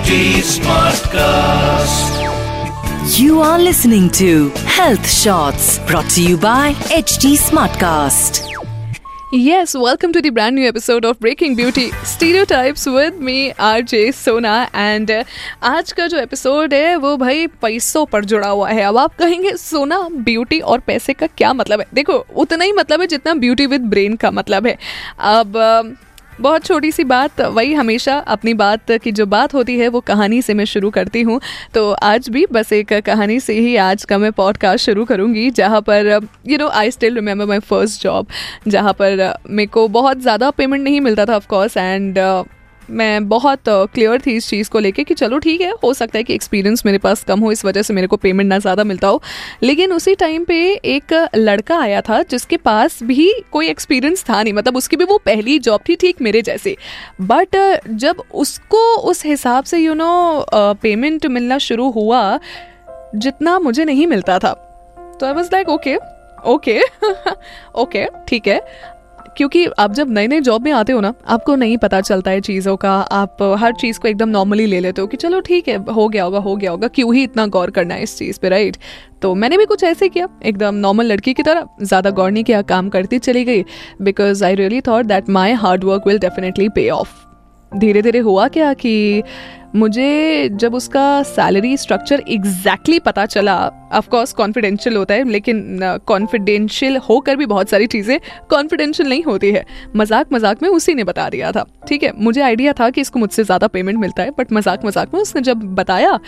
HD Smartcast. You are listening to Health Shots brought to you by HT Smartcast. Yes, welcome to the brand new episode of Breaking Beauty Stereotypes with me Sona and uh, आज का जो episode है वो भाई पैसों पर जुड़ा हुआ है अब आप कहेंगे सोना ब्यूटी और पैसे का क्या मतलब है देखो उतना ही मतलब है जितना ब्यूटी विद ब्रेन का मतलब है अब uh, बहुत छोटी सी बात, वही हमेशा अपनी बात की जो बात होती है, वो कहानी से मैं शुरू करती हूँ। तो आज भी बस एक कहानी से ही आज का मैं पॉडकास्ट शुरू करूँगी, जहाँ पर you know I still remember my first job जहाँ पर मेरे को बहुत ज़्यादा पेमेंट नहीं मिलता था ऑफकोर्स एंड मैं बहुत क्लियर थी इस चीज़ को लेके कि चलो ठीक है, हो सकता है कि एक्सपीरियंस मेरे पास कम हो, इस वजह से मेरे को पेमेंट ना ज़्यादा मिलता हो। लेकिन उसी टाइम पे एक लड़का आया था जिसके पास भी कोई एक्सपीरियंस था नहीं मतलब उसकी भी वो पहली जॉब थी ठीक मेरे जैसे। बट जब उसको उस हिसाब से यू नो पेमेंट मिलना शुरू हुआ, जितना मुझे नहीं मिलता था। तो I was like okay okay okay ठीक है। क्योंकि आप जब नए नए जॉब में आते हो ना, आपको नहीं पता चलता है चीज़ों का। आप हर चीज़ को एकदम नॉर्मली ले लेते हो कि चलो ठीक है, हो गया होगा, हो गया होगा, क्यों ही इतना गौर करना है इस चीज़ पे राइट तो मैंने भी कुछ ऐसे किया, एकदम नॉर्मल लड़की की तरह, ज़्यादा गौर नहीं किया, काम करती चली गई because I really thought that my hard work will definitely pay off धीरे धीरे हुआ क्या कि मुझे जब उसका सैलरी स्ट्रक्चर एग्जैक्टली पता चला ऑफकोर्स कॉन्फिडेंशियल होता है लेकिन कॉन्फिडेंशियल uh, होकर भी बहुत सारी चीज़ें कॉन्फिडेंशियल नहीं होती है। मज़ाक मज़ाक में उसी ने बता दिया था ठीक है? मुझे आइडिया था कि इसको मुझसे ज़्यादा पेमेंट मिलता है बट मज़ाक मज़ाक में उसने जब बताया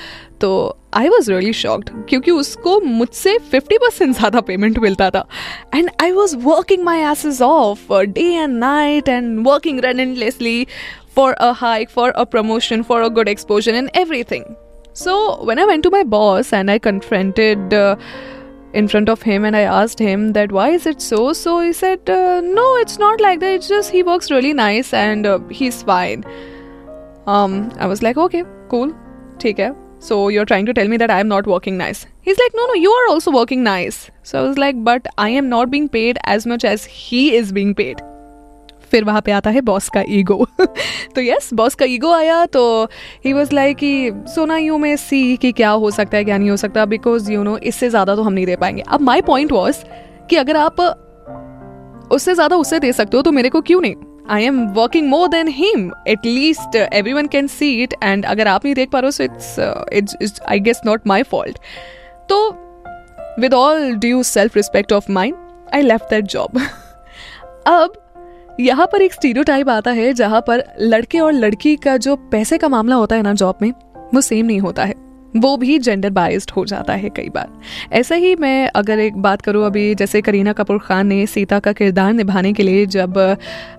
तो आई वॉज़ रियली शॉक्ड क्योंकि उसको मुझसे फिफ्टी परसेंट ज़्यादा पेमेंट मिलता था। And I was working my asses off day and night and working relentlessly for a hike, for a promotion, for a good exposure, and everything. So when I went to my boss and I confronted uh, in front of him and I asked him that why is it so? So he said, uh, no, it's not like that. It's just he works really nice and uh, he's fine. Um, I was like, okay, cool, take care. So you're trying to tell me that I'm not working nice. He's like, no, no, you are also working nice. So I was like, but I am not being paid as much as he is being paid. फिर वहाँ पे आता है boss का ego. तो yes boss का ego आया तो ही वॉज़ लाइक कि, सोना यू में सी कि क्या हो सकता है, क्या नहीं हो सकता बिकॉज़ यू नो इससे ज़्यादा तो हम नहीं दे पाएँगे। अब माई पॉइंट वॉज़ कि अगर आप उससे ज़्यादा उससे दे सकते हो तो मेरे को क्यों नहीं? I am working more than him at least everyone can see it and अगर आप नहीं देख पा रहे हो so it's it's I guess not my fault तो with all due self respect of mind I left that job अब यहाँ पर एक स्टीरियो आता है जहाँ पर लड़के और लड़की का जो पैसे का मामला होता है ना जॉब में, वो सेम नहीं होता है। वो भी जेंडर बाइस्ड हो जाता है कई बार। ऐसा ही मैं अगर एक बात करूँ अभी, जैसे करीना कपूर खान ने सीता का किरदार निभाने के लिए जब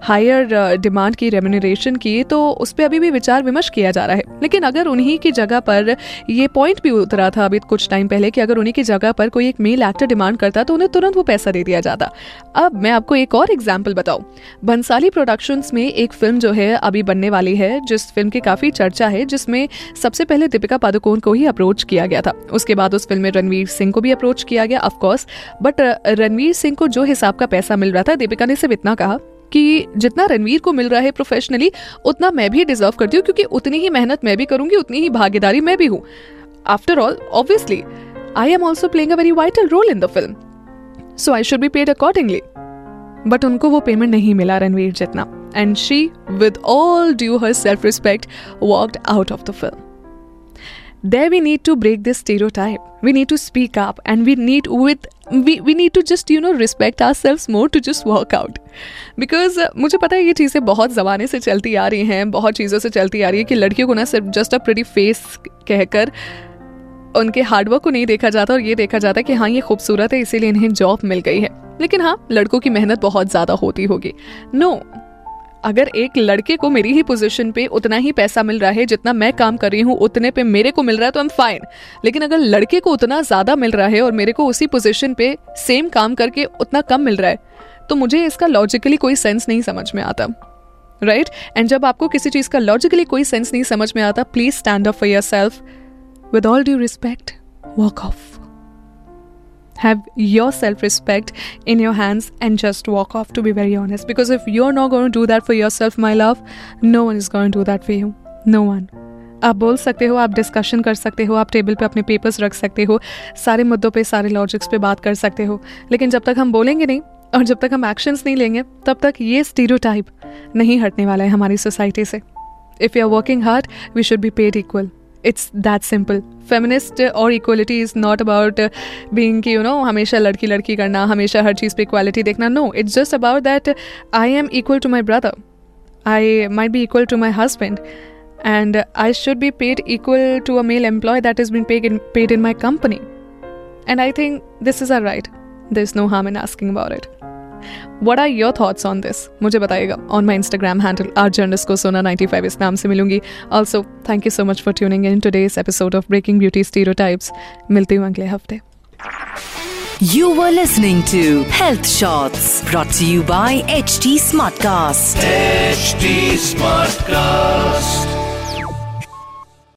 हायर डिमांड की रेम्यूनरेशन की तो उस पर अभी भी विचार विमर्श किया जा रहा है। लेकिन अगर उन्हीं की जगह पर ये पॉइंट भी उतरा था अभी कुछ टाइम पहले कि अगर उन्हीं की जगह पर कोई एक मेल एक्टर डिमांड करता तो उन्हें तुरंत वो पैसा दे दिया जाता। अब मैं आपको एक और एग्ज़ाम्पल बताऊँ। भंसाली प्रोडक्शंस में एक फ़िल्म जो है अभी बनने वाली है, जिस फ़िल्म की काफ़ी चर्चा है, जिसमें सबसे पहले दीपिका पादुकोण को ही ही अप्रोच किया गया था। उसके बाद उस फ़िल्म में रणवीर सिंह को भी अप्रोच किया गया ऑफकोर्स बट रणवीर सिंह को जो हिसाब का पैसा मिल रहा था, दीपिका ने सिर्फ़ इतना कहा कि जितना रणवीर को मिल रहा है प्रोफेशनली उतना मैं भी डिजर्व करती हूँ, क्योंकि उतनी ही मेहनत मैं भी करूँगी, उतनी ही भागीदारी मैं भी हूँ। After all obviously I am also playing a very vital role in the film so I should be paid accordingly but उनको वो पेमेंट नहीं मिला रणवीर जितना। And she with all due her self respect walked out of the film there we need to break this stereotype. We need to speak up and we need with we, we need to just you know respect ourselves more to just work out. Because uh, मुझे पता है ये चीज़ें बहुत ज़माने से चलती आ रही हैं बहुत चीज़ों से चलती आ रही है कि लड़कियों को ना सिर्फ़ जस्ट अ प्रेटी फेस कहकर उनके हार्डवर्क को नहीं देखा जाता और ये देखा जाता है कि हाँ ये खूबसूरत है इसीलिए इन्हें जॉब मिल गई है। लेकिन हाँ लड़कों की मेहनत बहुत ज़्यादा होती होगी। नो no, अगर एक लड़के को मेरी ही पोजीशन पे उतना ही पैसा मिल रहा है जितना मैं काम कर रही हूँ, उतने पे मेरे को मिल रहा है तो आई एम फाइन लेकिन अगर लड़के को उतना ज़्यादा मिल रहा है और मेरे को उसी पोजीशन पे सेम काम करके उतना कम मिल रहा है तो मुझे इसका लॉजिकली कोई सेंस नहीं समझ में आता. Right right? एंड जब आपको किसी चीज़ का लॉजिकली कोई सेंस नहीं समझ में आता please stand up for your self with all due respect walk off have your self respect in your hands and just walk off, to be very honest. Because if you're not going to do that for yourself, my love, no one is going to do that for you. No one. आप बोल सकते हो आप discussion कर सकते हो आप table पे अपने पेपर्स रख सकते हो सारे मुद्दों पे सारे लॉजिक्स पे बात कर सकते हो लेकिन जब तक हम बोलेंगे नहीं और जब तक हम एक्शंस नहीं लेंगे तब तक ये स्टीरियोटाइप नहीं हटने वाला है हमारी सोसाइटी से if you are working hard we should be paid equal it's that simple feminist और equality is not about being कि यू नो हमेशा लड़की लड़की करना हमेशा हर चीज़ पे इक्वालिटी देखना no it's just about that I am equal to my brother I might be equal to my husband and I should be paid equal to a male employee that has been paid in, paid in my company. And I think this is our right. There's no harm in asking about it. What are your thoughts on this मुझे बताइएगा on my Instagram handle art journalist को Sona ninety five इस नाम से मिलूँगी also thank you so much for tuning in today's episode of breaking beauty stereotypes मिलती हूँ अगले हफ़्ते You were listening to Health Shots brought to you by HD Smartcast. HD Smartcast.